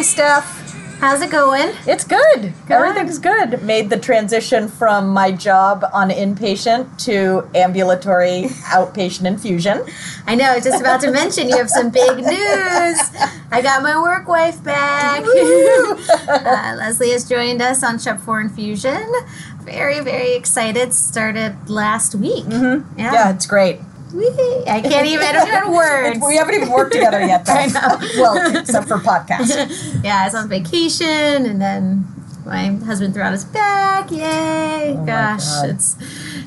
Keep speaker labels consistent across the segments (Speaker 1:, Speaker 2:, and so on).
Speaker 1: Hi, Steph.
Speaker 2: How's it going?
Speaker 1: It's good. Everything's good. Made the transition from my job on inpatient to ambulatory outpatient infusion.
Speaker 2: I know, I was just about to mention you have some big news. I got my work wife back. uh, Leslie has joined us on Shep 4 Infusion. Very, very excited. Started last week.
Speaker 1: Mm-hmm. Yeah. yeah, it's great.
Speaker 2: I can't even. I don't have words.
Speaker 1: we haven't even worked together yet. Though. I know. Well, except for podcast.
Speaker 2: yeah, I was on vacation, and then my husband threw out his back. Yay! Oh Gosh, it's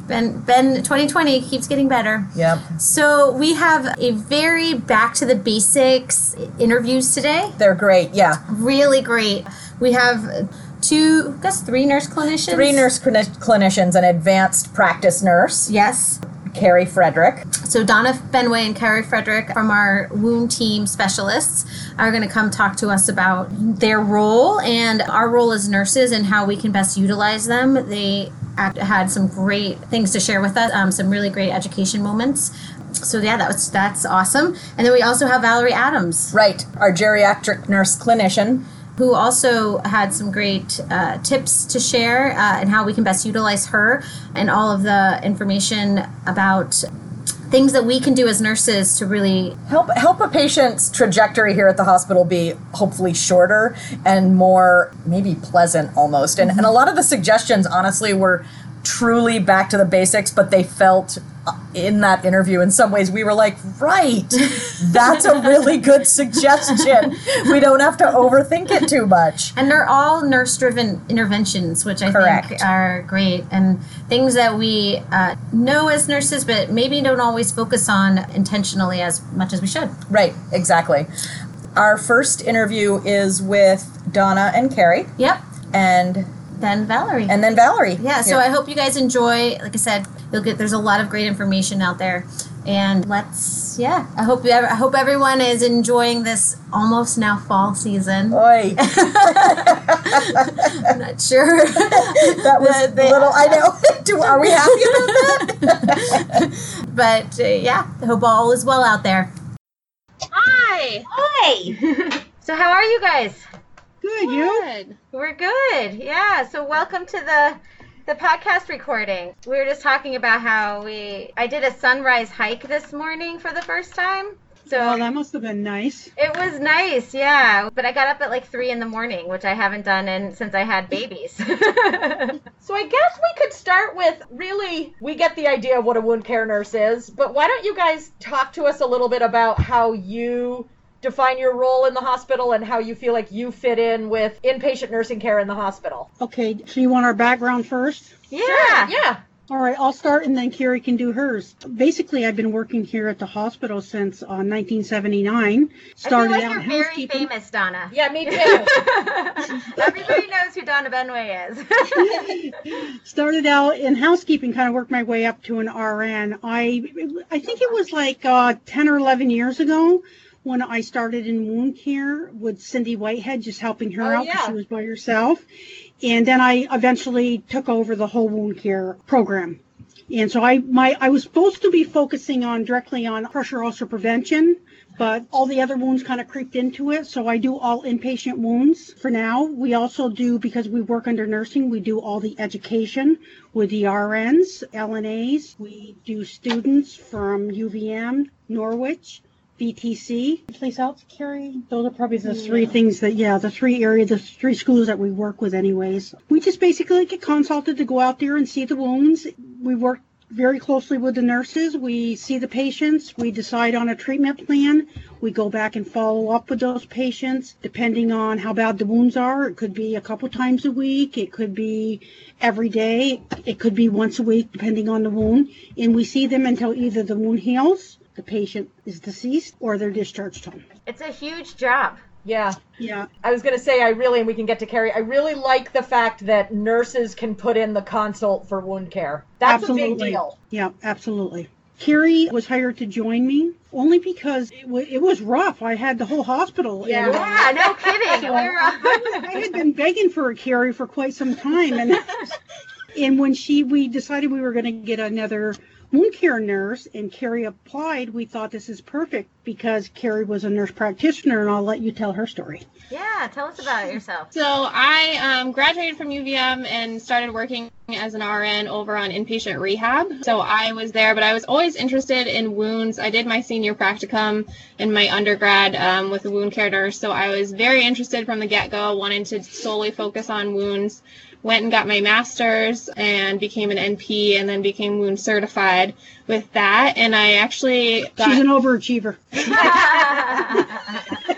Speaker 2: been been 2020 keeps getting better.
Speaker 1: Yep.
Speaker 2: So we have a very back to the basics interviews today.
Speaker 1: They're great. Yeah.
Speaker 2: Really great. We have two, I guess three nurse clinicians.
Speaker 1: Three nurse clinicians, an advanced practice nurse.
Speaker 2: Yes.
Speaker 1: Kari Frederick.
Speaker 2: So Donna Benway and Kari Frederick from our wound team specialists are going to come talk to us about their role and our role as nurses and how we can best utilize them. They had some great things to share with us, um, some really great education moments. So yeah, that was that's awesome. And then we also have Valerie Adams,
Speaker 1: right, our geriatric nurse clinician
Speaker 2: who also had some great uh, tips to share uh, and how we can best utilize her and all of the information about things that we can do as nurses to really
Speaker 1: help help a patient's trajectory here at the hospital be hopefully shorter and more maybe pleasant almost and, mm-hmm. and a lot of the suggestions honestly were truly back to the basics but they felt in that interview in some ways we were like right that's a really good suggestion we don't have to overthink it too much
Speaker 2: and they're all nurse driven interventions which i Correct. think are great and things that we uh, know as nurses but maybe don't always focus on intentionally as much as we should
Speaker 1: right exactly our first interview is with donna and kari
Speaker 2: yep
Speaker 1: and
Speaker 2: then Valerie.
Speaker 1: And then Valerie.
Speaker 2: Yeah, so I hope you guys enjoy. Like I said, you'll get there's a lot of great information out there. And let's yeah, I hope you ever, I hope everyone is enjoying this almost now fall season.
Speaker 1: Oi.
Speaker 2: I'm not sure.
Speaker 1: that was the, the, little I know. Do, are we happy about
Speaker 2: that? but uh, yeah, I hope all is well out there. Hi.
Speaker 3: Hi.
Speaker 2: so how are you guys?
Speaker 3: Good, you?
Speaker 2: We're good. Yeah. So welcome to the the podcast recording. We were just talking about how we I did a sunrise hike this morning for the first time.
Speaker 3: So oh, that must have been nice.
Speaker 2: It was nice, yeah. But I got up at like three in the morning, which I haven't done in since I had babies. so
Speaker 4: I guess we could start with really we get the idea of what a wound care nurse is, but why don't you guys talk to us a little bit about how you define your role in the hospital and how you feel like you fit in with inpatient nursing care in the hospital.
Speaker 3: Okay, so you want our background first?
Speaker 2: Yeah. Sure,
Speaker 4: yeah.
Speaker 3: All right, I'll start and then Kari can do hers. Basically, I've been working here at the hospital since uh, 1979.
Speaker 2: Started I feel like you're very famous, Donna.
Speaker 4: Yeah, me too.
Speaker 2: Everybody knows who Donna Benway is.
Speaker 3: Started out in housekeeping, kind of worked my way up to an RN. I I think it was like uh, 10 or 11 years ago when I started in wound care with Cindy Whitehead, just helping her oh, out because yeah. she was by herself. And then I eventually took over the whole wound care program. And so I my I was supposed to be focusing on directly on pressure ulcer prevention, but all the other wounds kind of creeped into it. So I do all inpatient wounds for now. We also do because we work under nursing, we do all the education with the RNs, LNAs. We do students from UVM, Norwich, BTC. Place else, Kari? Those are probably the three things that, yeah, the three areas, the three schools that we work with anyways. We just basically get consulted to go out there and see the wounds. We work very closely with the nurses. We see the patients. We decide on a treatment plan. We go back and follow up with those patients depending on how bad the wounds are. It could be a couple times a week. It could be every day. It could be once a week depending on the wound. And we see them until either the wound heals the patient is deceased or they're discharged home.
Speaker 2: It's a huge job.
Speaker 4: Yeah.
Speaker 3: Yeah.
Speaker 4: I was going to say, I really, and we can get to Kari, I really like the fact that nurses can put in the consult for wound care. That's absolutely. a big deal.
Speaker 3: Yeah, absolutely. Kari was hired to join me only because it, w- it was rough. I had the whole hospital.
Speaker 2: Yeah, and, yeah no kidding.
Speaker 3: So I, I, had been begging for a Kari for quite some time. And, and when she, we decided we were going to get another wound care nurse and Kari applied, we thought this is perfect because Kari was a nurse practitioner, and I'll let you tell her story.
Speaker 2: Yeah, tell us about yourself.
Speaker 5: So I um, graduated from UVM and started working as an RN over on inpatient rehab. So I was there, but I was always interested in wounds. I did my senior practicum in my undergrad um, with a wound care nurse, so I was very interested from the get-go, wanting to solely focus on wounds went and got my master's and became an NP and then became wound certified with that. And I actually got.
Speaker 3: She's an overachiever.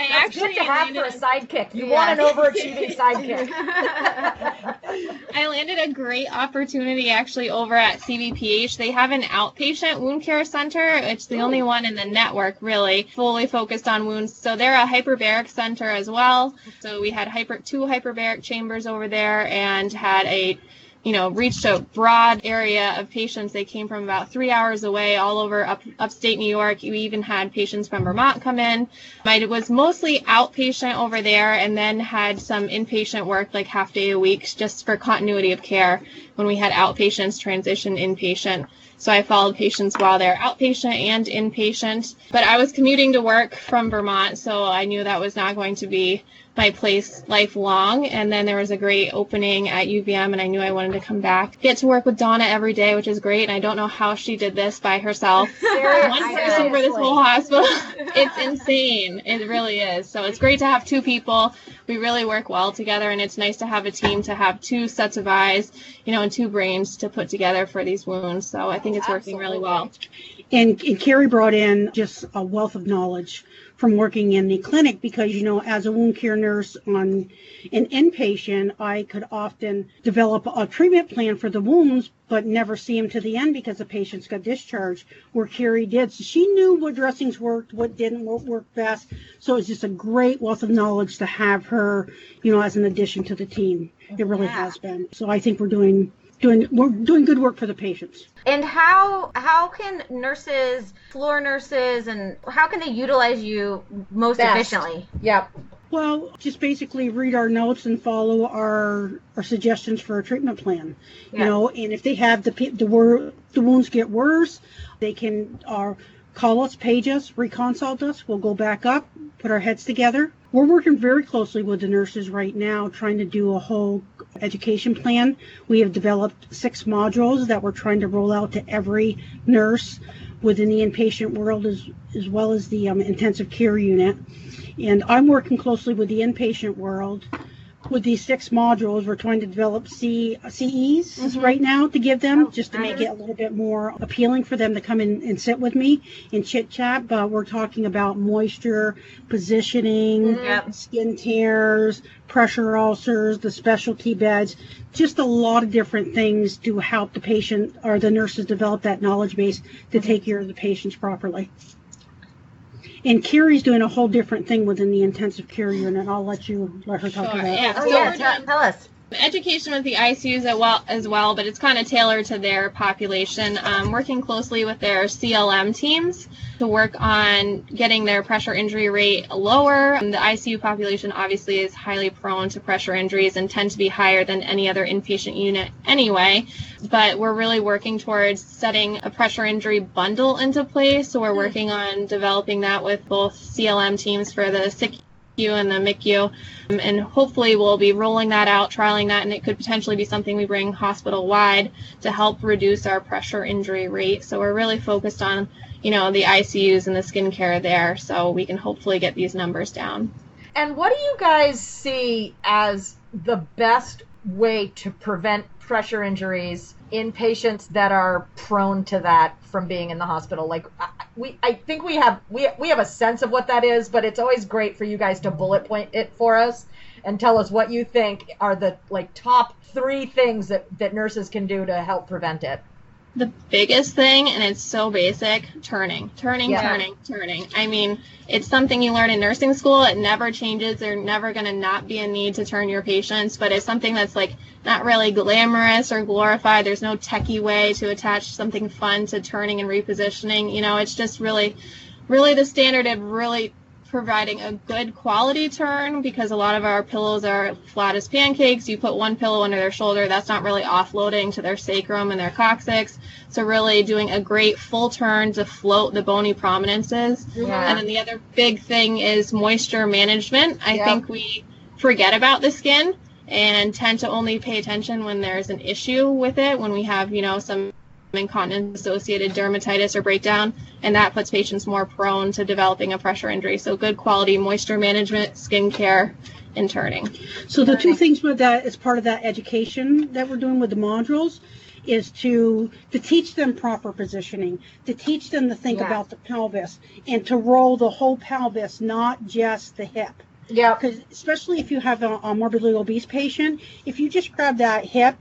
Speaker 5: I actually
Speaker 4: Good to have for a sidekick. You want an overachieving sidekick.
Speaker 5: I landed a great opportunity actually over at CVPH. They have an outpatient wound care center. It's the only one in the network really fully focused on wounds. So they're a hyperbaric center as well. So we had hyper two hyperbaric chambers over there and had a you know, reached a broad area of patients. They came from about three hours away, all over up, upstate New York. We even had patients from Vermont come in. I was mostly outpatient over there and then had some inpatient work, like half day a week, just for continuity of care when we had outpatients transition inpatient. So I followed patients while they're outpatient and inpatient. But I was commuting to work from Vermont, so I knew that was not going to be my place lifelong. And then there was a great opening at UVM, and I knew I wanted to come back. Get to work with Donna every day, which is great. And I don't know how she did this by herself. One person for this whole hospital. it's insane. It really is. So it's great to have two people. We really work well together, and it's nice to have a team to have two sets of eyes, you know, and two brains to put together for these wounds. So I think it's working really well.
Speaker 3: And, and Kari brought in just a wealth of knowledge from working in the clinic because, you know, as a wound care nurse on an inpatient, I could often develop a treatment plan for the wounds, but never see them to the end because the patients got discharged, where Kari did. So she knew what dressings worked, what didn't what worked best. So it's just a great wealth of knowledge to have her, you know, as an addition to the team. It really
Speaker 2: Yeah.
Speaker 3: has been. So I think we're doing doing we're doing good work for the patients.
Speaker 2: And how how can nurses, floor nurses, and how can they utilize you most
Speaker 4: Best.
Speaker 2: efficiently?
Speaker 4: Yep.
Speaker 3: Well, just basically read our notes and follow our our suggestions for a treatment plan.
Speaker 2: Yeah.
Speaker 3: You know, and if they have the pe- the wor- the wounds get worse, they can uh, call us, page us, reconsult us. We'll go back up, put our heads together. We're working very closely with the nurses right now, trying to do a whole education plan. We have developed six modules that we're trying to roll out to every nurse within the inpatient world as as well as the um, intensive care unit. And I'm working closely with the inpatient world. With these six modules, we're trying to develop C, uh, CEs mm-hmm. right now to give them, oh, just to make uh-huh. it a little bit more appealing for them to come in and sit with me and chit chat. But we're talking about moisture, positioning, mm-hmm.
Speaker 2: Yep.
Speaker 3: skin tears, pressure ulcers, the specialty beds, just a lot of different things to help the patient or the nurses develop that knowledge base to mm-hmm. take care of the patients properly. And Kari's doing a whole different thing within the intensive care unit. I'll let you let her talk
Speaker 5: Sure,
Speaker 3: about it.
Speaker 5: yeah.
Speaker 2: Oh
Speaker 5: So
Speaker 2: yeah,
Speaker 5: we're
Speaker 2: tell,
Speaker 5: doing-
Speaker 2: tell us.
Speaker 5: Education with the ICUs as well, as well but it's kind of tailored to their population. Um, working closely with their CLM teams to work on getting their pressure injury rate lower. Um, the ICU population obviously is highly prone to pressure injuries and tend to be higher than any other inpatient unit anyway. But we're really working towards setting a pressure injury bundle into place. So we're working on developing that with both CLM teams for the sick NICU and the MICU. Um, and hopefully we'll be rolling that out, trialing that, and it could potentially be something we bring hospital wide to help reduce our pressure injury rate. So we're really focused on, you know, the ICUs and the skin care there so we can hopefully get these numbers down.
Speaker 4: And what do you guys see as the best way to prevent pressure injuries in patients that are prone to that from being in the hospital? Like we, I think we have we we have a sense of what that is, but it's always great for you guys to bullet point it for us and tell us what you think are the like top three things that that nurses can do to help prevent it.
Speaker 5: The biggest thing, and it's so basic, turning, turning,
Speaker 4: Yeah.
Speaker 5: turning, turning. I mean, it's something you learn in nursing school. It never changes. There's never going to not be a need to turn your patients, but it's something that's like not really glamorous or glorified. There's no techie way to attach something fun to turning and repositioning. You know, it's just really, really the standard of really providing a good quality turn because a lot of our pillows are flat as pancakes. You put one pillow under their shoulder, that's not really offloading to their sacrum and their coccyx. So really doing a great full turn to float the bony prominences.
Speaker 4: Yeah.
Speaker 5: And then the other big thing is moisture management. I
Speaker 4: Yep.
Speaker 5: think we forget about the skin and tend to only pay attention when there's an issue with it, when we have, you know, some incontinence associated dermatitis or breakdown, and that puts patients more prone to developing a pressure injury. So good quality moisture management, skin care, and turning.
Speaker 3: So the two things with that as part of that education that we're doing with the modules is to to teach them proper positioning, to teach them to think
Speaker 4: Yeah.
Speaker 3: about the pelvis and to roll the whole pelvis, not just the hip.
Speaker 4: Yeah.
Speaker 3: Because especially if you have a, a morbidly obese patient, if you just grab that hip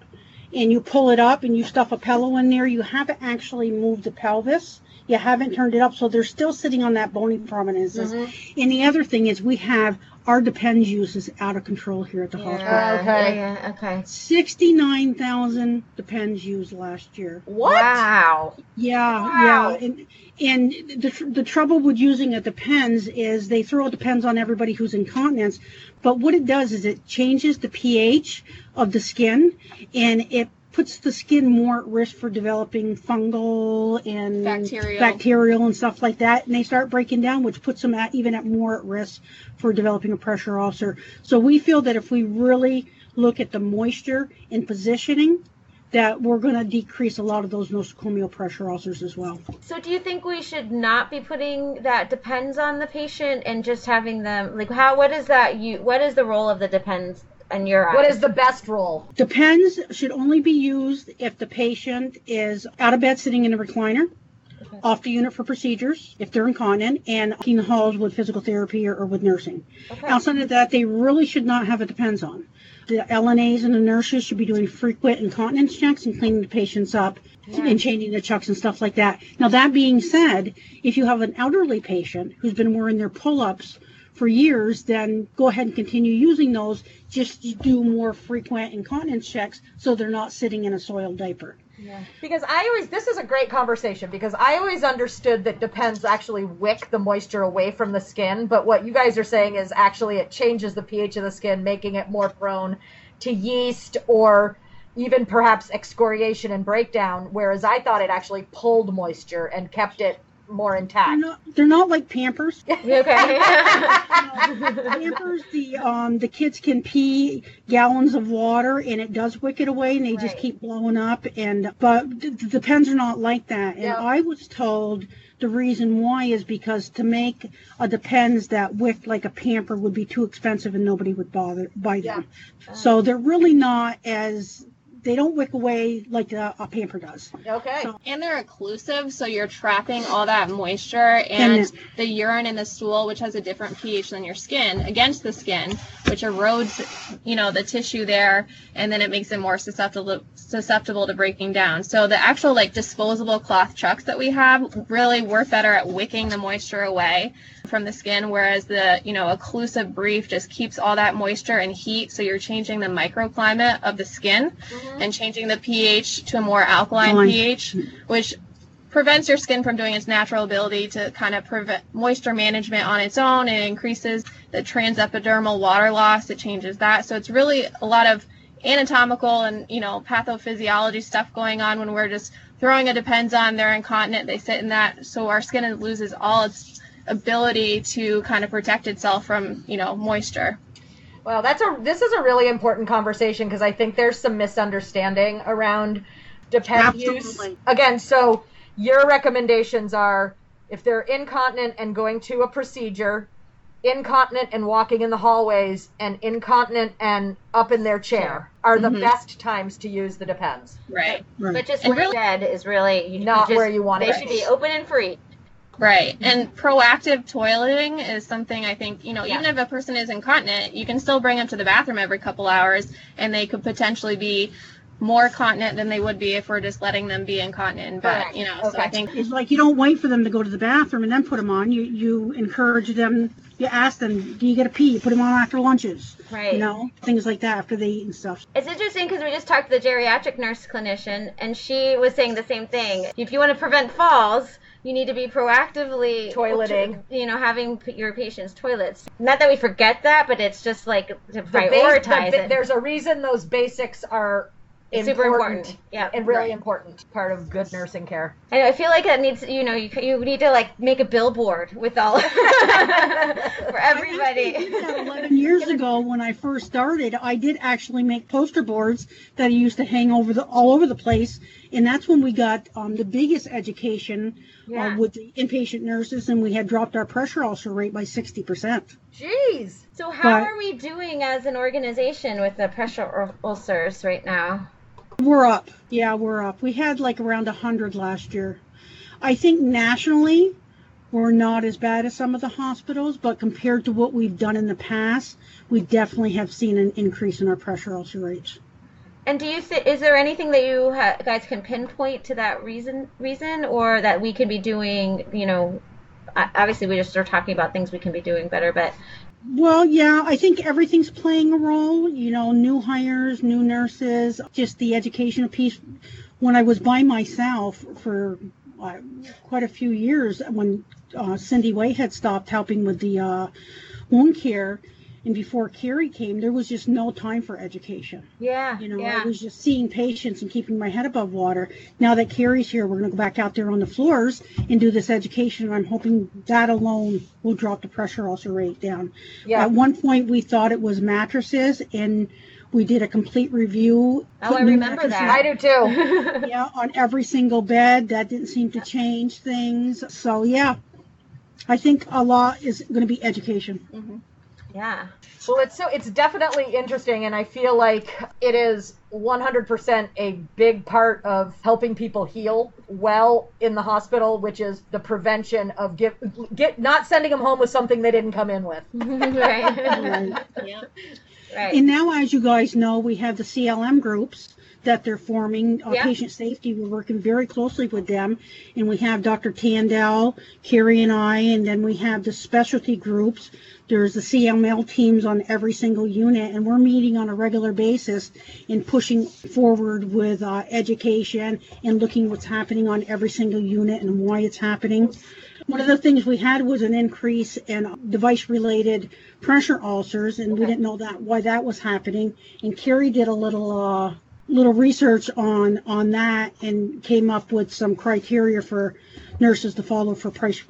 Speaker 3: and you pull it up and you stuff a pillow in there, you haven't actually moved the pelvis. You haven't turned it up, so they're still sitting on that bony prominences. Mm-hmm. And the other thing is we have our Depends use is out of control here at the hospital.
Speaker 2: Oh,
Speaker 4: okay.
Speaker 2: yeah, yeah, okay.
Speaker 3: 69,000 Depends used last year.
Speaker 4: What?
Speaker 2: Wow.
Speaker 3: Yeah,
Speaker 4: Wow.
Speaker 3: yeah, and and the tr- the trouble with using a Depends is they throw a Depends on everybody who's incontinence, but what it does is it changes the pH of the skin, and it puts the skin more at risk for developing fungal and
Speaker 5: Bacterial.
Speaker 3: bacterial and stuff like that, and they start breaking down, which puts them at even at more at risk for developing a pressure ulcer. So we feel that if we really look at the moisture and positioning, that we're going to decrease a lot of those nosocomial pressure ulcers as well.
Speaker 2: So do you think we should not be putting that depends on the patient and just having them like how what is that you what is the role of the depends in your eyes?
Speaker 4: What is the best role?
Speaker 3: Depends should only be used if the patient is out of bed sitting in a recliner, off the unit for procedures, if they're incontinent, and in the halls with physical therapy or, or with nursing. Outside of that, they really should not have a depends on. The LNAs and the nurses should be doing frequent incontinence checks and cleaning the patients up and changing the chucks and stuff like that. Now, that being said, if you have an elderly patient who's been wearing their pull ups for years, then go ahead and continue using those. Just do more frequent incontinence checks so they're not sitting in a soiled diaper. Yeah.
Speaker 4: Because I always, this is a great conversation because I always understood that Depends actually wick the moisture away from the skin, but what you guys are saying is actually it changes the pH of the skin, making it more prone to yeast or even perhaps excoriation and breakdown, whereas I thought it actually pulled moisture and kept it more
Speaker 3: They're
Speaker 4: intact.
Speaker 3: not, they're not like Pampers.
Speaker 2: Okay.
Speaker 3: Pampers, the um, the kids can pee gallons of water and it does wick it away, and they just keep blowing up. And but the, the pens are not like that. And
Speaker 4: Yeah.
Speaker 3: I was told the reason why is because to make a depends that wick like a pamper would be too expensive and nobody would bother buy them. Yeah. So they're really not as they don't wick away like a, a pamper does.
Speaker 4: Okay.
Speaker 3: So-
Speaker 5: And they're occlusive, so you're trapping all that moisture and
Speaker 3: And
Speaker 5: the urine in the stool, which has a different pH than your skin, against the skin, which erodes, you know, the tissue there, and then it makes it more susceptible susceptible to breaking down. So the actual like disposable cloth chucks that we have really work better at wicking the moisture away from the skin, whereas the you know occlusive brief just keeps all that moisture and heat. So you're changing the microclimate of the skin mm-hmm. and changing the pH to a more alkaline
Speaker 3: Alkaline.
Speaker 5: pH, which prevents your skin from doing its natural ability to kind of prevent moisture management on its own. It increases the transepidermal water loss. It changes that. So it's really a lot of anatomical and you know pathophysiology stuff going on when we're just throwing a depends on they're incontinent they sit in that so our skin loses all its ability to kind of protect itself from you know moisture
Speaker 4: Well, that's a this is a really important conversation because I think there's some misunderstanding around depend use. Again, so your recommendations are if they're incontinent and going to a procedure, incontinent and walking in the hallways, and incontinent and up in their chair are the mm-hmm. best times to use the depends.
Speaker 5: right
Speaker 3: Right.
Speaker 2: But just
Speaker 5: And
Speaker 2: where
Speaker 5: really-
Speaker 2: dead is really you,
Speaker 4: Not
Speaker 2: just,
Speaker 4: where you want
Speaker 2: They
Speaker 4: it.
Speaker 2: should be open and free.
Speaker 5: Right. Mm-hmm. And proactive toileting is something I think, you know,
Speaker 2: Yeah.
Speaker 5: even if a person is incontinent, you can still bring them to the bathroom every couple hours and they could potentially be more continent than they would be if we're just letting them be incontinent But bed,
Speaker 2: Correct.
Speaker 5: you know. So I think
Speaker 3: It's like you don't wait for them to go to the bathroom and then put them on. You you encourage them. You ask them, "Do you get a pee?" You put them on after lunches.
Speaker 2: Right.
Speaker 3: You know, things like that after they eat and stuff.
Speaker 2: It's interesting because we just talked to the geriatric nurse clinician, and she was saying the same thing. If you want to prevent falls, you need to be proactively
Speaker 4: Toileting.
Speaker 2: you know, having your patients toilets. Not that we forget that, but it's just like to
Speaker 4: The bas-
Speaker 2: prioritize
Speaker 4: the-
Speaker 2: it.
Speaker 4: There's a reason those basics are
Speaker 2: Super important. Yeah,
Speaker 4: and really
Speaker 2: right.
Speaker 4: important part of good nursing care.
Speaker 2: I, I feel like that needs, you know, you, you need to like make a billboard with all for everybody.
Speaker 3: I did that 11 years ago when I first started. I did actually make poster boards that I used to hang over the all over the place, and that's when we got um, the biggest education
Speaker 2: Yeah.
Speaker 3: uh, with the inpatient nurses, and we had dropped our pressure ulcer rate by 60 percent.
Speaker 4: Jeez.
Speaker 2: So how
Speaker 3: But-
Speaker 2: are we doing as an organization with the pressure ul- ulcers right now?
Speaker 3: We're up. Yeah, we're up. We had like around 100 last year. I think nationally, we're not as bad as some of the hospitals, but compared to what we've done in the past, we definitely have seen an increase in our pressure ulcer rates.
Speaker 2: And do you th- is there anything that you ha- guys can pinpoint to that reason reason or that we can be doing, you know, obviously we just are talking about things we can be doing better, but
Speaker 3: Well, yeah, I think everything's playing a role. You know, new hires, new nurses, just the educational piece. When I was by myself for uh, quite a few years, when uh, Cindy had stopped helping with the uh, wound care, and before Kari came, there was just no time for education.
Speaker 2: yeah,
Speaker 3: You know,
Speaker 2: yeah.
Speaker 3: I was just seeing patients and keeping my head above water. Now that Kari's here, we're going to go back out there on the floors and do this education. And I'm hoping that alone will drop the pressure ulcer rate down.
Speaker 4: Yeah.
Speaker 3: At one point, we thought it was mattresses, and we did a complete review.
Speaker 2: Oh, I remember that.
Speaker 4: I do too.
Speaker 3: yeah, on every single bed. That didn't seem to change things. So yeah, I think a lot is going to be education. Mm-hmm.
Speaker 2: Yeah.
Speaker 4: Well, it's so it's definitely interesting, and I feel like it is 100% a big part of helping people heal well in the hospital, which is the prevention of get get not sending them home with something they didn't come in with.
Speaker 2: right.
Speaker 3: Right.
Speaker 5: Yeah.
Speaker 2: right.
Speaker 3: And now, as you guys know, we have the CLM groups that they're forming. Uh,
Speaker 2: Yeah.
Speaker 3: Patient safety, we're working very closely with them. And we have Dr. Tandell, Kari, and I, and then we have the specialty groups. There's the CML teams on every single unit, and we're meeting on a regular basis and pushing forward with uh, education and looking what's happening on every single unit and why it's happening. One of the things we had was an increase in device-related pressure ulcers, and we didn't know that why that was happening. And Kari did a little uh, little research on on that and came up with some criteria for nurses to follow for price,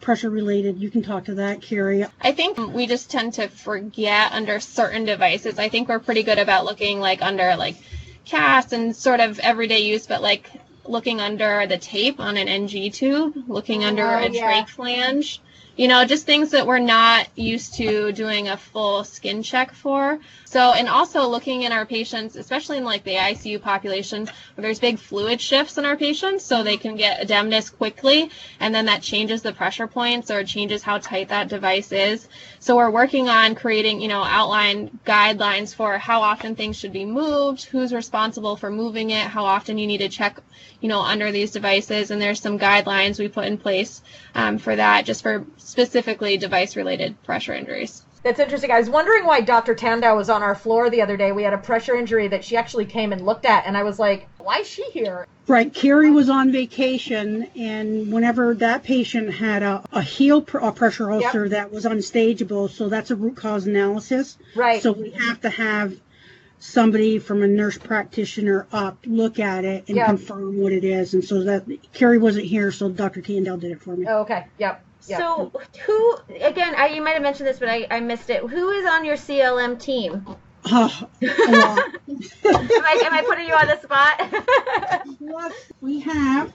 Speaker 3: pressure-related. You can talk to that, Kari.
Speaker 5: I think we just tend to forget under certain devices. I think we're pretty good about looking like under like cast and sort of everyday use, but like looking under the tape on an NG tube, looking under
Speaker 4: Oh,
Speaker 5: a
Speaker 4: yeah.
Speaker 5: trach flange. You know, just things that we're not used to doing a full skin check for. So, and also looking in our patients, especially in like the ICU population, where there's big fluid shifts in our patients, so they can get edematous quickly, and then that changes the pressure points or changes how tight that device is. So we're working on creating, you know, outline guidelines for how often things should be moved, who's responsible for moving it, how often you need to check, you know, under these devices, and there's some guidelines we put in place um, for that, just for specifically device-related pressure injuries.
Speaker 4: That's interesting. I was wondering why Dr. Tandau was on our floor the other day. We had a pressure injury that she actually came and looked at, and I was like, why is she here?
Speaker 3: Right, Kari was on vacation, and whenever that patient had a, a heel pr- a pressure ulcer that was unstageable, so that's a root cause analysis.
Speaker 4: Right.
Speaker 3: So we have to have somebody from a nurse practitioner up look at it and
Speaker 4: Yeah.
Speaker 3: confirm what it is. And so that Kari wasn't here, so Dr. Tandell did it for me.
Speaker 4: Oh, okay. Yep. Yep.
Speaker 2: So who again? I, you might have mentioned this, but I, I missed it. Who is on your CLM team? Am I, am I putting you on the spot?
Speaker 3: What we have.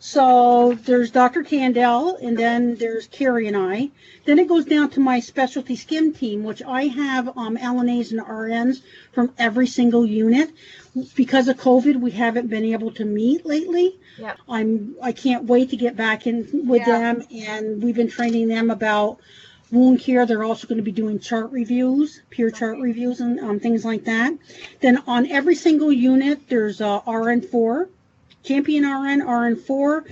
Speaker 3: So there's Dr. Tandell, and then there's Kari and I. Then it goes down to my specialty skim team, which I have um, LNAs and RNs from every single unit. Because of COVID, we haven't been able to meet lately.
Speaker 2: Yep.
Speaker 3: I'm I can't wait to get back in with
Speaker 4: Yeah.
Speaker 3: them, and we've been training them about wound care. They're also going to be doing chart reviews, peer chart reviews, and um, things like that. Then on every single unit, there's uh, RN4, champion RN, RN4,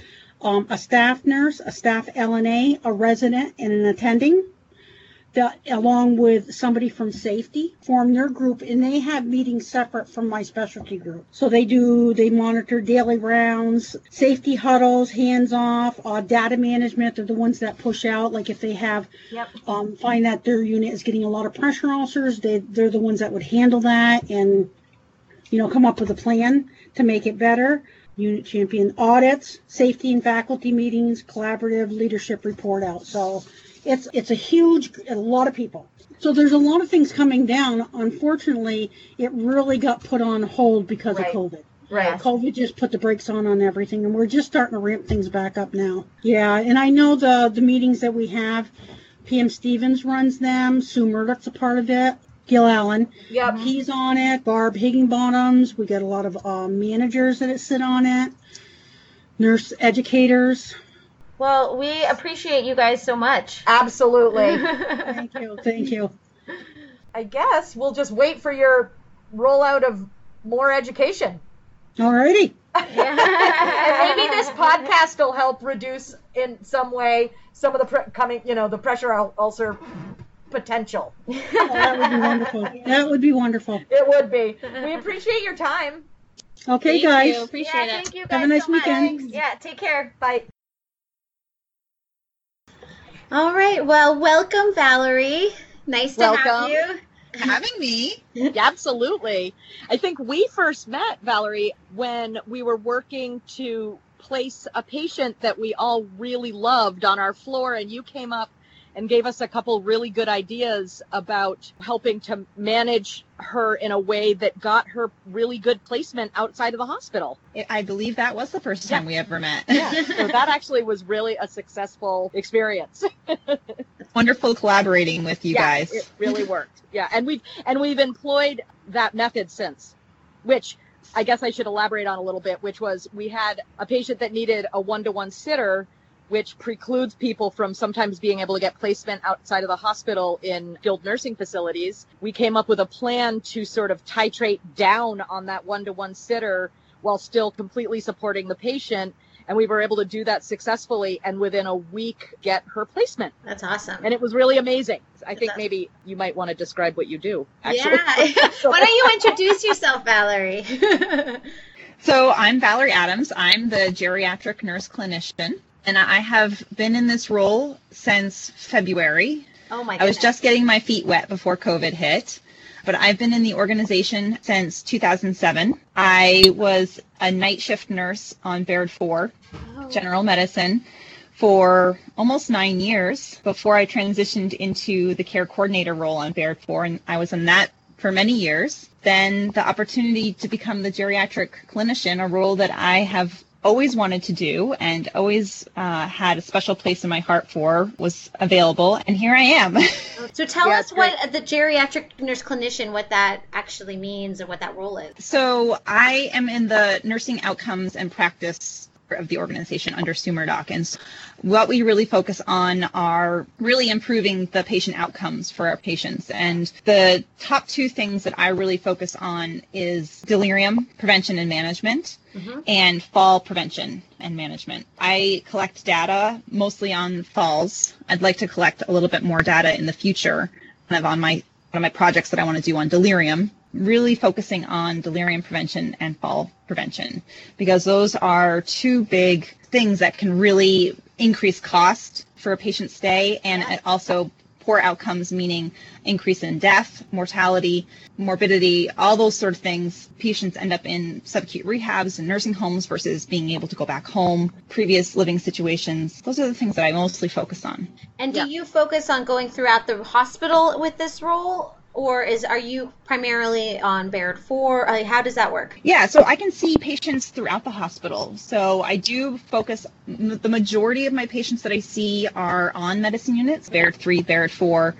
Speaker 3: um, a staff nurse, a staff LNA, a resident, and an attending. that along with somebody from safety form their group and they have meetings separate from my specialty group so they do they monitor daily rounds safety huddles hands off uh, data management they're the ones that push out like if they have
Speaker 4: Yep.
Speaker 3: um, find that their unit is getting a lot of pressure ulcers they they're the ones that would handle that and you know come up with a plan to make it better unit champion audits safety and faculty meetings collaborative leadership report out. So it's it's a huge a lot of people. So there's a lot of things coming down. Unfortunately it really got put on hold because
Speaker 4: Right.
Speaker 3: of covid.
Speaker 4: Right.
Speaker 3: covid just put the brakes on on everything and we're just starting to ramp things back up now. Yeah and i know the the meetings that we have pm stevens runs them sue murdoch's a part of it gil allen
Speaker 4: Yep.
Speaker 3: he's on it. Barb higginbottoms we got a lot of um, managers that sit on it. Nurse educators.
Speaker 2: Well, we appreciate you guys so much.
Speaker 4: Absolutely.
Speaker 3: thank you. Thank you.
Speaker 4: I guess we'll just wait for your rollout of more education.
Speaker 3: alrighty
Speaker 4: and maybe this podcast will help reduce in some way some of the pre- coming, you know, the pressure ul- ulcer potential.
Speaker 3: Oh, that would be wonderful that would be wonderful
Speaker 4: It would be. We appreciate your time.
Speaker 3: okay
Speaker 5: Thank
Speaker 3: guys
Speaker 5: you. Appreciate it.
Speaker 2: thank you
Speaker 3: Have a nice weekend.
Speaker 2: Yeah, take care.
Speaker 4: Bye.
Speaker 2: All right. Well, welcome, Valerie. Nice to have you.
Speaker 6: having me.
Speaker 1: Absolutely. I think we first met, Valerie, when we were working to place a patient that we all really loved on our floor, and you came up and gave us a couple really good ideas about helping to manage her in a way that got her really good placement outside of the hospital.
Speaker 6: I- believe that was the first time we ever met.
Speaker 1: Yeah. so that actually was really a successful experience.
Speaker 6: Wonderful collaborating with you
Speaker 1: yeah,
Speaker 6: guys.
Speaker 1: It really worked. Yeah, and we've and we've employed that method since, which I guess I should elaborate on a little bit. Which was we had a patient that needed a one-to-one sitter, which precludes people from sometimes being able to get placement outside of the hospital in skilled nursing facilities. We came up with a plan to sort of titrate down on that one-to-one sitter while still completely supporting the patient. And we were able to do that successfully and within a week get her placement
Speaker 2: That's awesome.
Speaker 1: and it was really amazing. I think
Speaker 2: That's-
Speaker 1: maybe you might want to describe what you do. Actually,
Speaker 2: Yeah. Why don't you introduce yourself, Valerie?
Speaker 6: So I'm Valerie Adams. I'm the geriatric nurse clinician, and I have been in this role since February.
Speaker 2: oh my
Speaker 6: I was just getting my feet wet before COVID hit, but I've been in the organization since 2007. I was a night shift nurse on Baird 4,
Speaker 2: Oh.
Speaker 6: general medicine, for almost nine years before I transitioned into the care coordinator role on Baird 4, and I was in that for many years. Then the opportunity to become the geriatric clinician, a role that I have always wanted to do and always uh, had a special place in my heart for, was available, and here I am.
Speaker 2: So tell
Speaker 1: Yeah,
Speaker 2: us
Speaker 1: it's
Speaker 2: what the geriatric nurse clinician, what that actually means and what that role is.
Speaker 6: So I am in the nursing outcomes and practice of the organization under Sue Murdoch. And so what we really focus on are really improving the patient outcomes for our patients. And the top two things that I really focus on is delirium prevention and management Mm-hmm. and fall prevention and management. I collect data mostly on falls. I'd like to collect a little bit more data in the future kind of on my one of my projects that I want to do on delirium, really focusing on delirium prevention and fall prevention because those are two big things that can really increase cost for a patient stay and it also poor outcomes meaning increase in death, mortality, morbidity, all those sort of things. Patients end up in subacute rehabs and nursing homes versus being able to go back home, previous living situations. Those are the things that I mostly focus on.
Speaker 2: And do
Speaker 1: Yeah.
Speaker 2: you focus on going throughout the hospital with this role? Or is are you primarily on Baird 4? Uh, how does that work?
Speaker 6: Yeah, so I can see patients throughout the hospital. So I do focus, the majority of my patients that I see are on medicine units, Baird 3, Baird 4,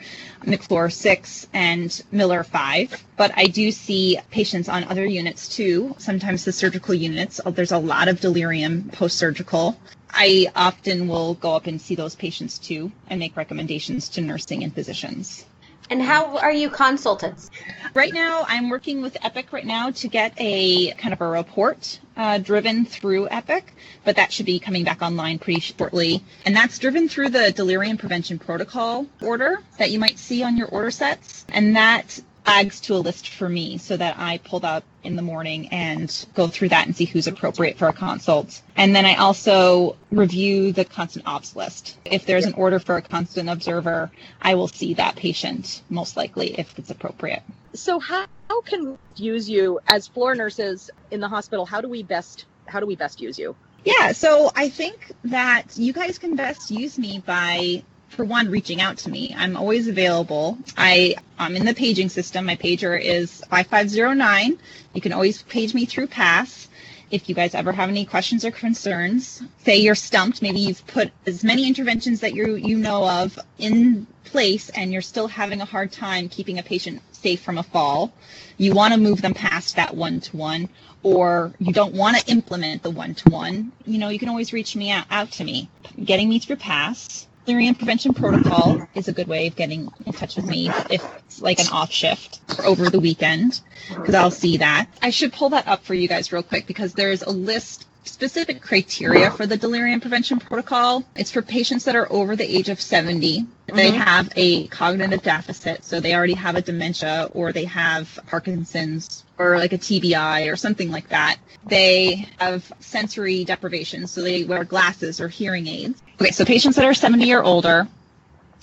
Speaker 6: McClure 6, and Miller 5. But I do see patients on other units too, sometimes the surgical units. Uh, There's a lot of delirium post surgical. I often will go up and see those patients too and make recommendations to nursing and physicians.
Speaker 2: And how are you consultants?
Speaker 6: Right now, I'm working with Epic right now to get a kind of a report uh, driven through Epic, but that should be coming back online pretty shortly. And that's driven through the delirium prevention protocol order that you might see on your order sets. And that adds to a list for me so that I pull that in the morning and go through that and see who's appropriate for a consult. And then I also review the constant ops list. If there's an order for a constant observer, I will see that patient most likely if it's appropriate.
Speaker 7: So how, how can we use you as floor nurses in the hospital? How do we best how do we best use you?
Speaker 6: Yeah, so I think that you guys can best use me by for one, reaching out to me. I'm always available. I, I'm in the paging system. My pager is 5509. You can always page me through PASS. If you guys ever have any questions or concerns, say you're stumped, maybe you've put as many interventions that you you know of in place and you're still having a hard time keeping a patient safe from a fall. You want to move them past that one to one or you don't want to implement the one to one, you know, you can always reach me out, out to me. Getting me through PASS, delirium prevention protocol is a good way of getting in touch with me if it's like an off shift or over the weekend because I'll see that. I should pull that up for you guys real quick because there's a list specific criteria for the delirium prevention protocol. It's for patients that are over the age of 70. They mm-hmm. have a cognitive deficit, so they already have a dementia or they have Parkinson's or like a TBI or something like that. They have sensory deprivation, so they wear glasses or hearing aids. Okay, so patients that are 70 or older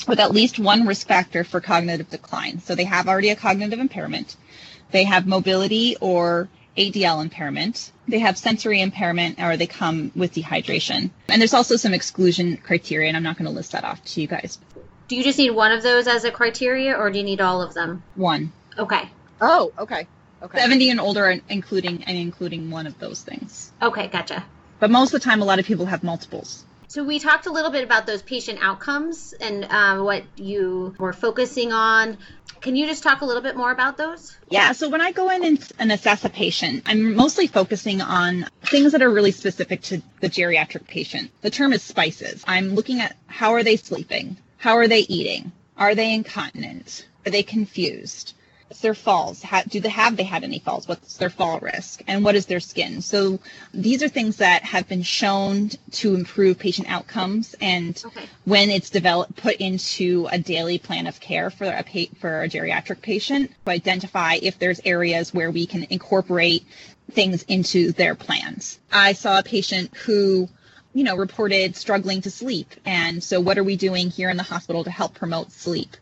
Speaker 6: with at least one risk factor for cognitive decline. So they have already a cognitive impairment. They have mobility or ADL impairment. They have sensory impairment or they come with dehydration. And there's also some exclusion criteria, and I'm not going to list that off to you guys.
Speaker 2: Do you just need one of those as a criteria or do you need all of them?
Speaker 6: One.
Speaker 2: Okay.
Speaker 7: Oh, okay. Okay.
Speaker 6: 70 and older, including and including one of those things.
Speaker 2: Okay, gotcha.
Speaker 6: But most of the time, a lot of people have multiples.
Speaker 2: So we talked a little bit about those patient outcomes and um, what you were focusing on. Can you just talk a little bit more about those?
Speaker 6: Yeah, so when I go in and, and assess a patient, I'm mostly focusing on things that are really specific to the geriatric patient. The term is SPICES. I'm looking at how are they sleeping? How are they eating? Are they incontinent? Are they confused? What's their falls? How, do they have they had any falls? What's their fall risk? And what is their skin? So these are things that have been shown to improve patient outcomes. And
Speaker 2: Okay.
Speaker 6: when it's developed, put into a daily plan of care for a pa- for a geriatric patient, to identify if there's areas where we can incorporate things into their plans. I saw a patient who you know, reported struggling to sleep. And so, what are we doing here in the hospital to help promote sleep?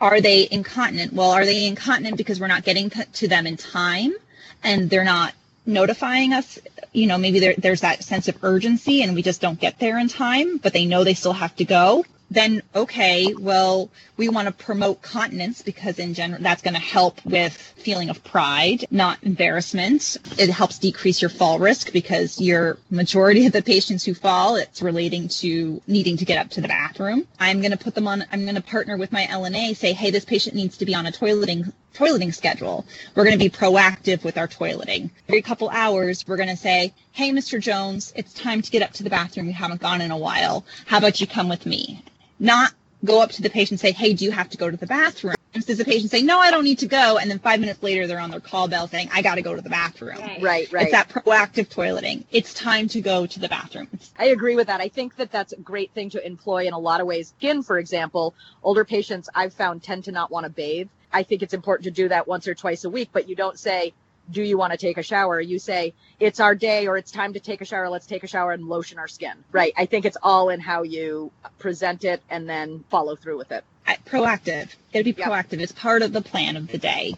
Speaker 6: Are they incontinent? Well, are they incontinent because we're not getting to them in time and they're not notifying us? You know, maybe there, there's that sense of urgency and we just don't get there in time, but they know they still have to go. Then, okay, well, we want to promote continence because in general, that's going to help with feeling of pride, not embarrassment. It helps decrease your fall risk because your majority of the patients who fall, it's relating to needing to get up to the bathroom. I'm going to put them on, I'm going to partner with my LNA, say, hey, this patient needs to be on a toileting toileting schedule. We're going to be proactive with our toileting. Every couple hours, we're going to say, Hey, Mr. Jones, it's time to get up to the bathroom. You haven't gone in a while. How about you come with me? Not go up to the patient and say, Hey, do you have to go to the bathroom? Does the patient say, No, I don't need to go? And then five minutes later, they're on their call bell saying, I got to go to the bathroom.
Speaker 2: Right.
Speaker 7: Right, right.
Speaker 6: It's that proactive toileting. It's time to go to the bathroom.
Speaker 7: I agree with that. I think that that's a great thing to employ in a lot of ways. Skin, for example, older patients I've found tend to not want to bathe. I think it's important to do that once or twice a week, but you don't say, do you want to take a shower? You say, it's our day or it's time to take a shower. Let's take a shower and lotion our skin. Right. I think it's all in how you present it and then follow through with it.
Speaker 6: proactive. It'll be
Speaker 7: Yep.
Speaker 6: proactive. It's part of the plan of the day.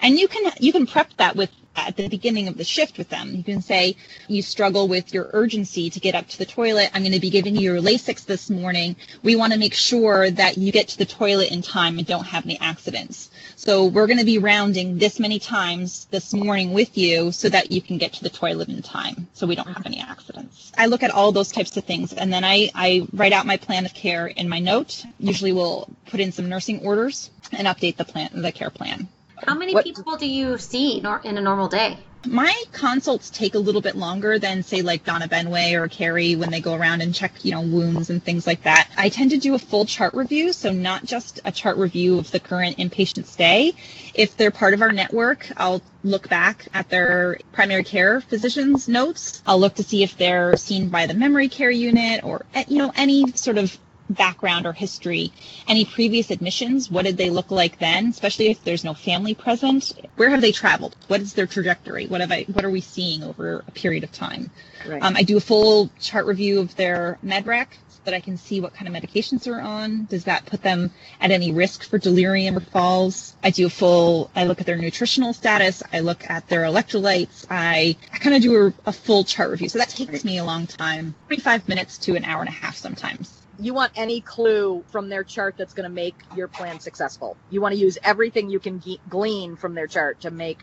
Speaker 6: And you can you can prep that with at the beginning of the shift with them. You can say you struggle with your urgency to get up to the toilet. I'm going to be giving you your Lasix this morning. We want to make sure that you get to the toilet in time and don't have any accidents. So we're going to be rounding this many times this morning with you so that you can get to the toilet in time so we don't have any accidents. I look at all those types of things and then I, I write out my plan of care in my note. Usually we'll put in some nursing orders and update the plan, the care plan.
Speaker 2: How many
Speaker 7: What-
Speaker 2: people do you see nor- in a normal day?
Speaker 6: My consults take a little bit longer than say like Donna Benway or Kari when they go around and check, you know, wounds and things like that. I tend to do a full chart review, so not just a chart review of the current inpatient stay. If they're part of our network, I'll look back at their primary care physician's notes. I'll look to see if they're seen by the memory care unit or eh, you know any sort of background or history, any previous admissions, what did they look like then, especially if there's no family present? Where have they traveled? What is their trajectory? What have I what are we seeing over a period of time?
Speaker 7: Right.
Speaker 6: Um, I do a full chart review of their med rec so that I can see what kind of medications they're on. Does that put them at any risk for delirium or falls? I do a full, I look at their nutritional status. I look at their electrolytes. I, I kind of do a, a full chart review. So that takes me a long time, 45 minutes to an hour and a half sometimes
Speaker 7: you want any clue from their chart that's going to make your plan successful. You want to use everything you can ge- glean from their chart to make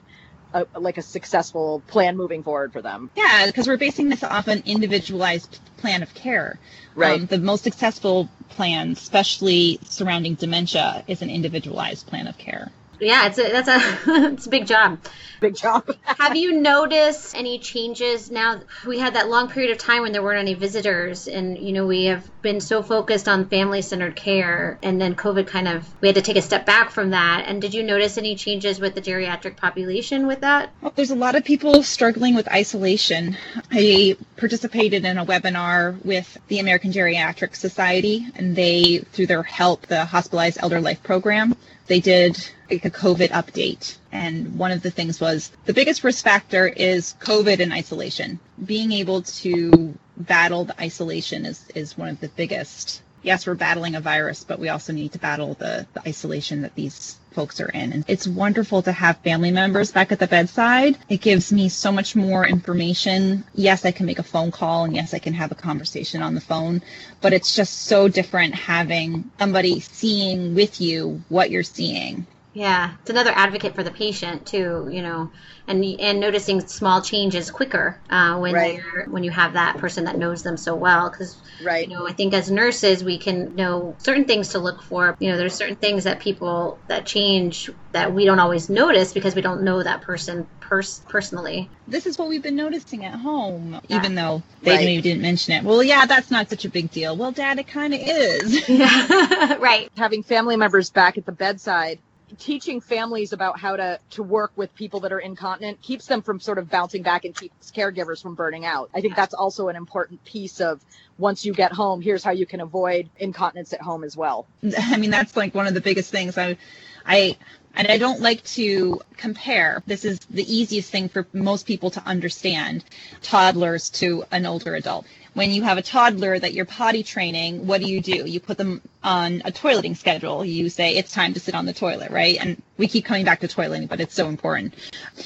Speaker 7: a, like a successful plan moving forward for them.
Speaker 6: Yeah, because we're basing this off an individualized plan of care.
Speaker 7: Right.
Speaker 6: Um, the most successful plan, especially surrounding dementia, is an individualized plan of care.
Speaker 2: Yeah, it's a that's a it's a big job.
Speaker 7: Big job.
Speaker 2: Have you noticed any changes now? We had that long period of time when there weren't any visitors, and you know we have been so focused on family centered care, and then COVID kind of we had to take a step back from that. And did you notice any changes with the geriatric population with that?
Speaker 6: Well, there's a lot of people struggling with isolation. I participated in a webinar with the American Geriatric Society, and they, through their HELP, the Hospitalized Elder Life Program, they did like a COVID update. And one of the things was the biggest risk factor is COVID and isolation. Being able to battle the isolation is, is one of the biggest. Yes, we're battling a virus, but we also need to battle the, the isolation that these folks are in. And it's wonderful to have family members back at the bedside. It gives me so much more information. Yes, I can make a phone call and yes, I can have a conversation on the phone, but it's just so different having somebody seeing with you what you're seeing.
Speaker 2: Yeah, it's another advocate for the patient too, you know, and and noticing small changes quicker uh, when
Speaker 7: Right.
Speaker 2: you're when you have that person that knows them so well. Because
Speaker 7: Right.
Speaker 2: you know, I think as nurses we can know certain things to look for. You know, there's certain things that people that change that we don't always notice because we don't know that person pers- personally.
Speaker 6: This is what we've been noticing at home,
Speaker 2: Yeah.
Speaker 6: even though they
Speaker 7: Right.
Speaker 6: maybe didn't mention it. Well, yeah, that's not such a big deal. Well, Dad, it kind of is. Yeah.
Speaker 2: right.
Speaker 7: Having family members back at the bedside teaching families about how to to work with people that are incontinent keeps them from sort of bouncing back and keeps caregivers from burning out. I think that's also an important piece of once you get home, here's how you can avoid incontinence at home as well.
Speaker 6: I mean, that's like one of the biggest things. I, I, and I don't like to compare. This is the easiest thing for most people to understand toddlers to an older adult. When you have a toddler that you're potty training, what do you do? You put them on a toileting schedule. You say, it's time to sit on the toilet, right? And we keep coming back to toileting, but it's so important.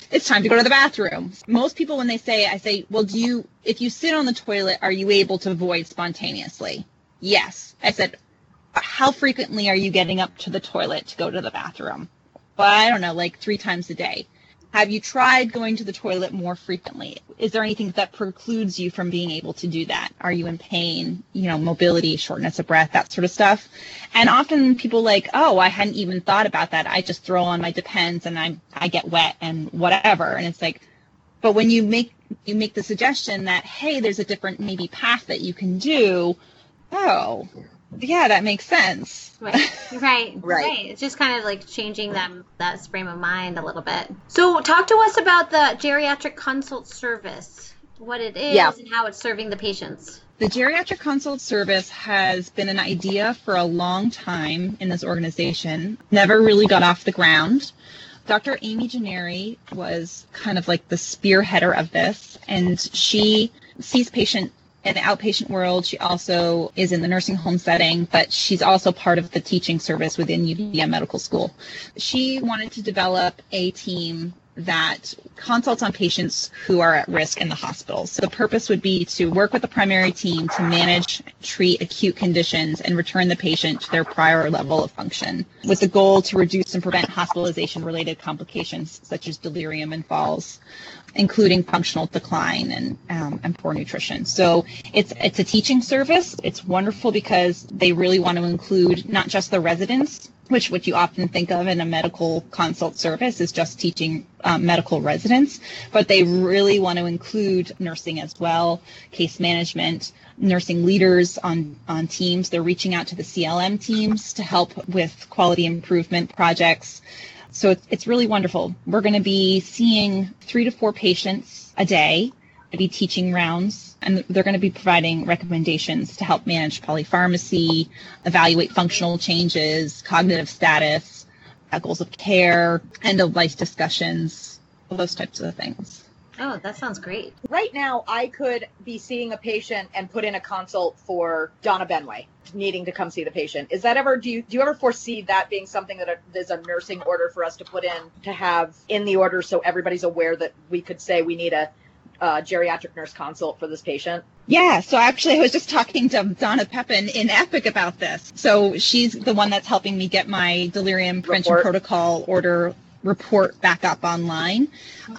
Speaker 6: It's time to go to the bathroom. Most people, when they say, I say, well, do you, if you sit on the toilet, are you able to void spontaneously? Yes. I said, how frequently are you getting up to the toilet to go to the bathroom? Well, I don't know, like three times a day. Have you tried going to the toilet more frequently? Is there anything that precludes you from being able to do that? Are you in pain? You know, mobility, shortness of breath, that sort of stuff. And often people like, oh, I hadn't even thought about that. I just throw on my Depends and I I get wet and whatever. And it's like, but when you make you make the suggestion that hey, there's a different maybe path that you can do. Oh, yeah, that makes sense.
Speaker 2: Right, right, right. It's just kind of like changing them that frame of mind a little bit. So, talk to us about the geriatric consult service, what it is,
Speaker 6: Yeah.
Speaker 2: and how it's serving the patients.
Speaker 6: The geriatric consult service has been an idea for a long time in this organization, never really got off the ground. Dr. Amy Gennari was kind of like the spearheader of this, and she sees patient in the outpatient world. She also is in the nursing home setting, but she's also part of the teaching service within UVM Medical School. She wanted to develop a team that consults on patients who are at risk in the hospital. So the purpose would be to work with the primary team to manage, treat acute conditions, and return the patient to their prior level of function, with the goal to reduce and prevent hospitalization-related complications such as delirium and falls. Including functional decline and um, and poor nutrition. So it's it's a teaching service. It's wonderful because they really want to include not just the residents, which what you often think of in a medical consult service is just teaching um, medical residents, but they really want to include nursing as well, case management, nursing leaders on, on teams. They're reaching out to the CLM teams to help with quality improvement projects. So it's, it's really wonderful. We're going to be seeing three to four patients a day, to be teaching rounds, and they're going to be providing recommendations to help manage polypharmacy, evaluate functional changes, cognitive status, uh, goals of care, end of life discussions, those types of things.
Speaker 2: Oh, that sounds great.
Speaker 4: Right now, I could be seeing a patient and put in a consult for Donna Benway needing to come see the patient. Is that ever do you do you ever foresee that being something that is a nursing order for us to put in to have in the order so everybody's aware that we could say we need a uh, geriatric nurse consult for this patient?
Speaker 6: Yeah, so actually, I was just talking to Donna Pepin in Epic about this. So she's the one that's helping me get my delirium prevention
Speaker 4: Report.
Speaker 6: protocol order report back up online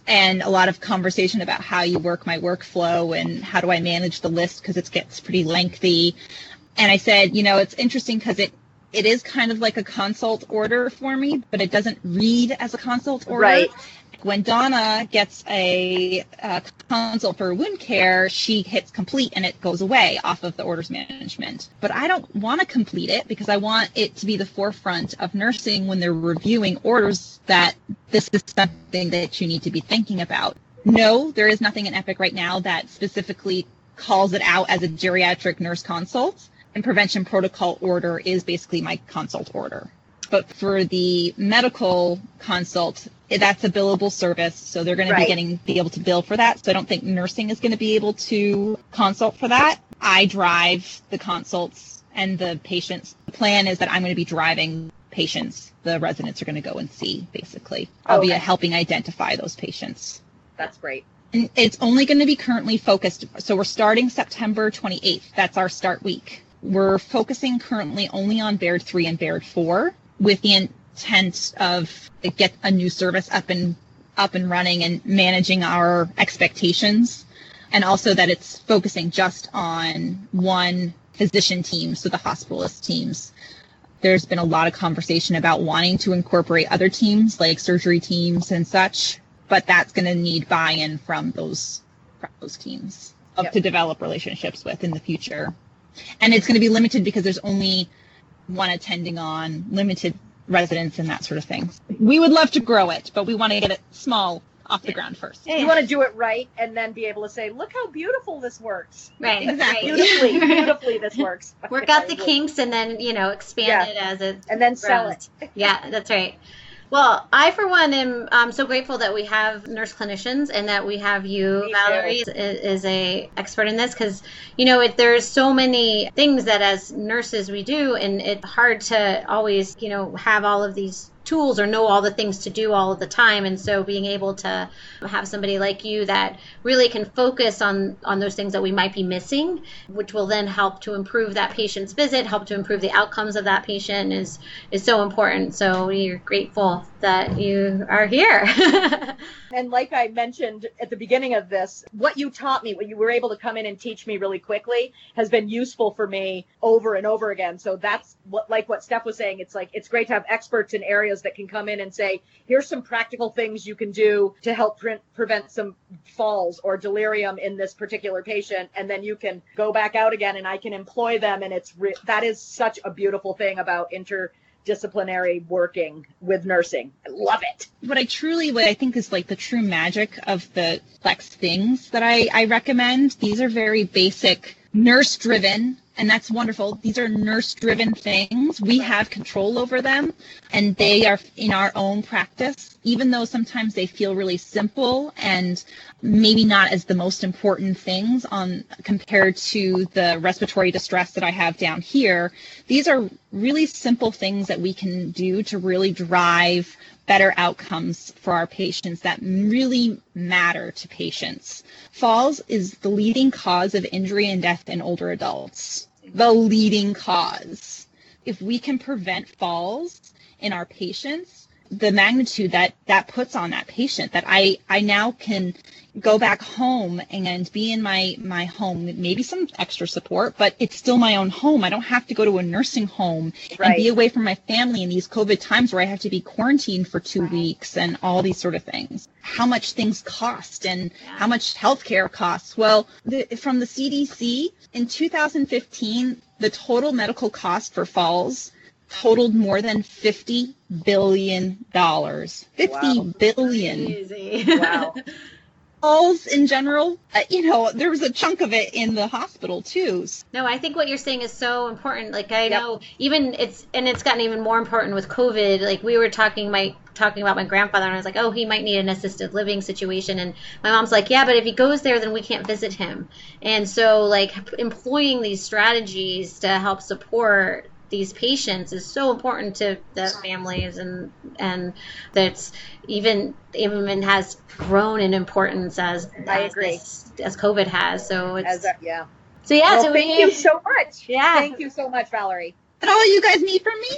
Speaker 6: and a lot of conversation about how you work my workflow and how do I manage the list because it gets pretty lengthy. And I said, you know, it's interesting because it it is kind of like a consult order for me, but it doesn't read as a consult order.
Speaker 4: Right.
Speaker 6: When Donna gets a, uh, a consult for wound care, she hits complete and it goes away off of the orders management. But I don't want to complete it because I want it to be the forefront of nursing when they're reviewing orders that this is something that you need to be thinking about. No, there is nothing in Epic right now that specifically calls it out as a geriatric nurse consult. And prevention protocol order is basically my consult order. But for the medical consult, that's a billable service, so they're going to be getting be able to bill for that. So I don't think nursing is going to be able to consult for that. I drive the consults and the patients. The plan is that I'm going to be driving patients. The residents are going to go and see. Basically, I'll be
Speaker 4: Okay.
Speaker 6: helping identify those patients.
Speaker 4: That's great.
Speaker 6: And it's only going to be currently focused. So we're starting September 28th. That's our start week. We're focusing currently only on Baird 3 and Baird 4 with the intent of get a new service up and up and running and managing our expectations and also that it's focusing just on one physician team, so the hospitalist teams. There's been a lot of conversation about wanting to incorporate other teams like surgery teams and such, but that's going to need buy-in from those from those teams
Speaker 4: Yep.
Speaker 6: to develop relationships with in the future. And it's going to be limited because there's only one attending on limited residents and that sort of thing. We would love to grow it, but we want to get it small off the ground first.
Speaker 4: You want to do it right and then be able to say, look how beautiful this works.
Speaker 2: Right.
Speaker 6: Exactly.
Speaker 2: right.
Speaker 4: Beautifully, beautifully this works.
Speaker 2: Work out the kinks and then, you know, expand
Speaker 4: Yeah.
Speaker 2: it as it
Speaker 4: And then sell it.
Speaker 2: Yeah, that's right. Well, I, for one, am um, so grateful that we have nurse clinicians and that we have you,
Speaker 4: Me too.
Speaker 2: Valerie, is, is a expert in this because you know it, there's so many things that as nurses we do, and it's hard to always you know have all of these tools or know all the things to do all of the time. And so being able to have somebody like you that really can focus on on those things that we might be missing which will then help to improve that patient's visit help to improve the outcomes of that patient is is so important. So we're grateful that you are here
Speaker 4: And like I mentioned at the beginning of this, what you taught me, what you were able to come in and teach me really quickly has been useful for me over and over again. So that's what, like what Steph was saying. It's like, it's great to have experts in areas that can come in and say, here's some practical things you can do to help pre- prevent some falls or delirium in this particular patient. And then you can go back out again and I can employ them. And it's, re- that is such a beautiful thing about interdisciplinary working with nursing. I love it.
Speaker 6: what I truly, what I think is like the true magic of the flex things that I, I recommend. These are very basic, nurse driven, and that's wonderful. These are nurse driven things. We have control over them, and they are in our own practice, even though sometimes they feel really simple and maybe not as the most important things on compared to the respiratory distress that I have down here. These are really simple things that we can do to really drive better outcomes for our patients that really matter to patients. Falls is the leading cause of injury and death in older adults. The leading cause. If we can prevent falls in our patients, the magnitude that that puts on that patient that I I now can go back home and be in my my home maybe some extra support but it's still my own home. I don't have to go to a nursing home and be away from my family in these covid times where i have to be quarantined for two weeks and all these sort of things. How much things cost and how much healthcare costs. Well the, from the cdc in 2015 the total medical cost for falls totaled more than 50 billion dollars Fifty
Speaker 7: Wow.
Speaker 6: billion
Speaker 2: Easy.
Speaker 7: Wow.
Speaker 6: falls in general, uh, you know, there was a chunk of it in the hospital too.
Speaker 2: No, I think what you're saying is so important. Like I know even it's and it's gotten even more important with COVID. Like we were talking my talking about my grandfather and I was like, "Oh, he might need an assisted living situation." And my mom's like, "Yeah, but if he goes there then we can't visit him." And so like employing these strategies to help support these patients is so important to the families and and that's even even has grown in importance as
Speaker 7: I
Speaker 2: as
Speaker 7: agree.
Speaker 2: this- as COVID has. So it's
Speaker 7: As a, yeah.
Speaker 2: so yeah.
Speaker 7: Well,
Speaker 2: so
Speaker 7: thank
Speaker 2: we,
Speaker 7: you so much.
Speaker 2: Yeah.
Speaker 7: Thank you so much, Valerie.
Speaker 6: Is that all you guys need from me?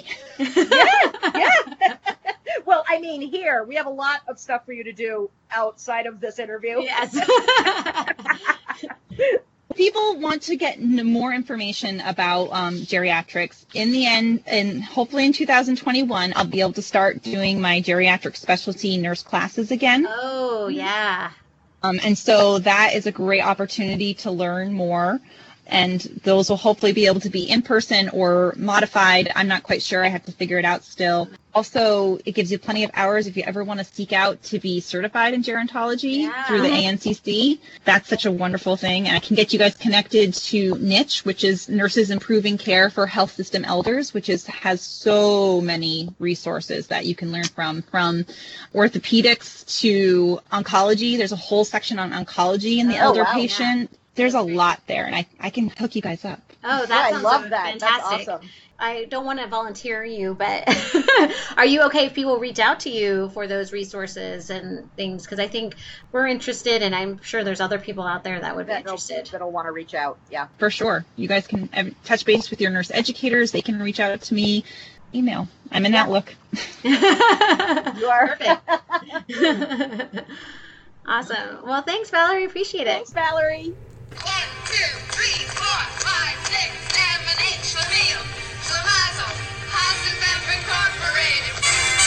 Speaker 7: yeah, Yeah. well, I mean, here we have a lot of stuff for you to do outside of this interview.
Speaker 2: Yes.
Speaker 6: People want to get more information about um, geriatrics. In the end, and hopefully in 2021, I'll be able to start doing my geriatric specialty nurse classes again.
Speaker 2: oh yeah.
Speaker 6: Um, and so that is a great opportunity to learn more. And those will hopefully be able to be in person or modified. I'm not quite sure. I have to figure it out still. Also, it gives you plenty of hours if you ever want to seek out to be certified in gerontology
Speaker 2: Yeah.
Speaker 6: through the uh-huh. ANCC. That's such a wonderful thing. And I can get you guys connected to Niche, which is Nurses Improving Care for Health System Elders, which is has so many resources that you can learn from, from orthopedics to oncology. There's a whole section on oncology in the
Speaker 7: Oh,
Speaker 6: elder
Speaker 7: wow.
Speaker 6: patient. There's a lot there, and I, I can hook you guys up.
Speaker 2: Oh, that
Speaker 7: Yeah, I
Speaker 2: sounds
Speaker 7: love that.
Speaker 2: fantastic.
Speaker 7: That's awesome.
Speaker 2: I don't want to volunteer you, but are you okay if people reach out to you for those resources and things? Because I think we're interested, and I'm sure there's other people out there that would be
Speaker 7: That'll,
Speaker 2: interested.
Speaker 7: that'll want to reach out. Yeah.
Speaker 6: For sure. You guys can touch base with your nurse educators. They can reach out to me. Email. I'm in Outlook.
Speaker 7: You are.
Speaker 2: Perfect. awesome. Well, thanks, Valerie. Appreciate it.
Speaker 7: Thanks, Valerie.
Speaker 8: Incorporated.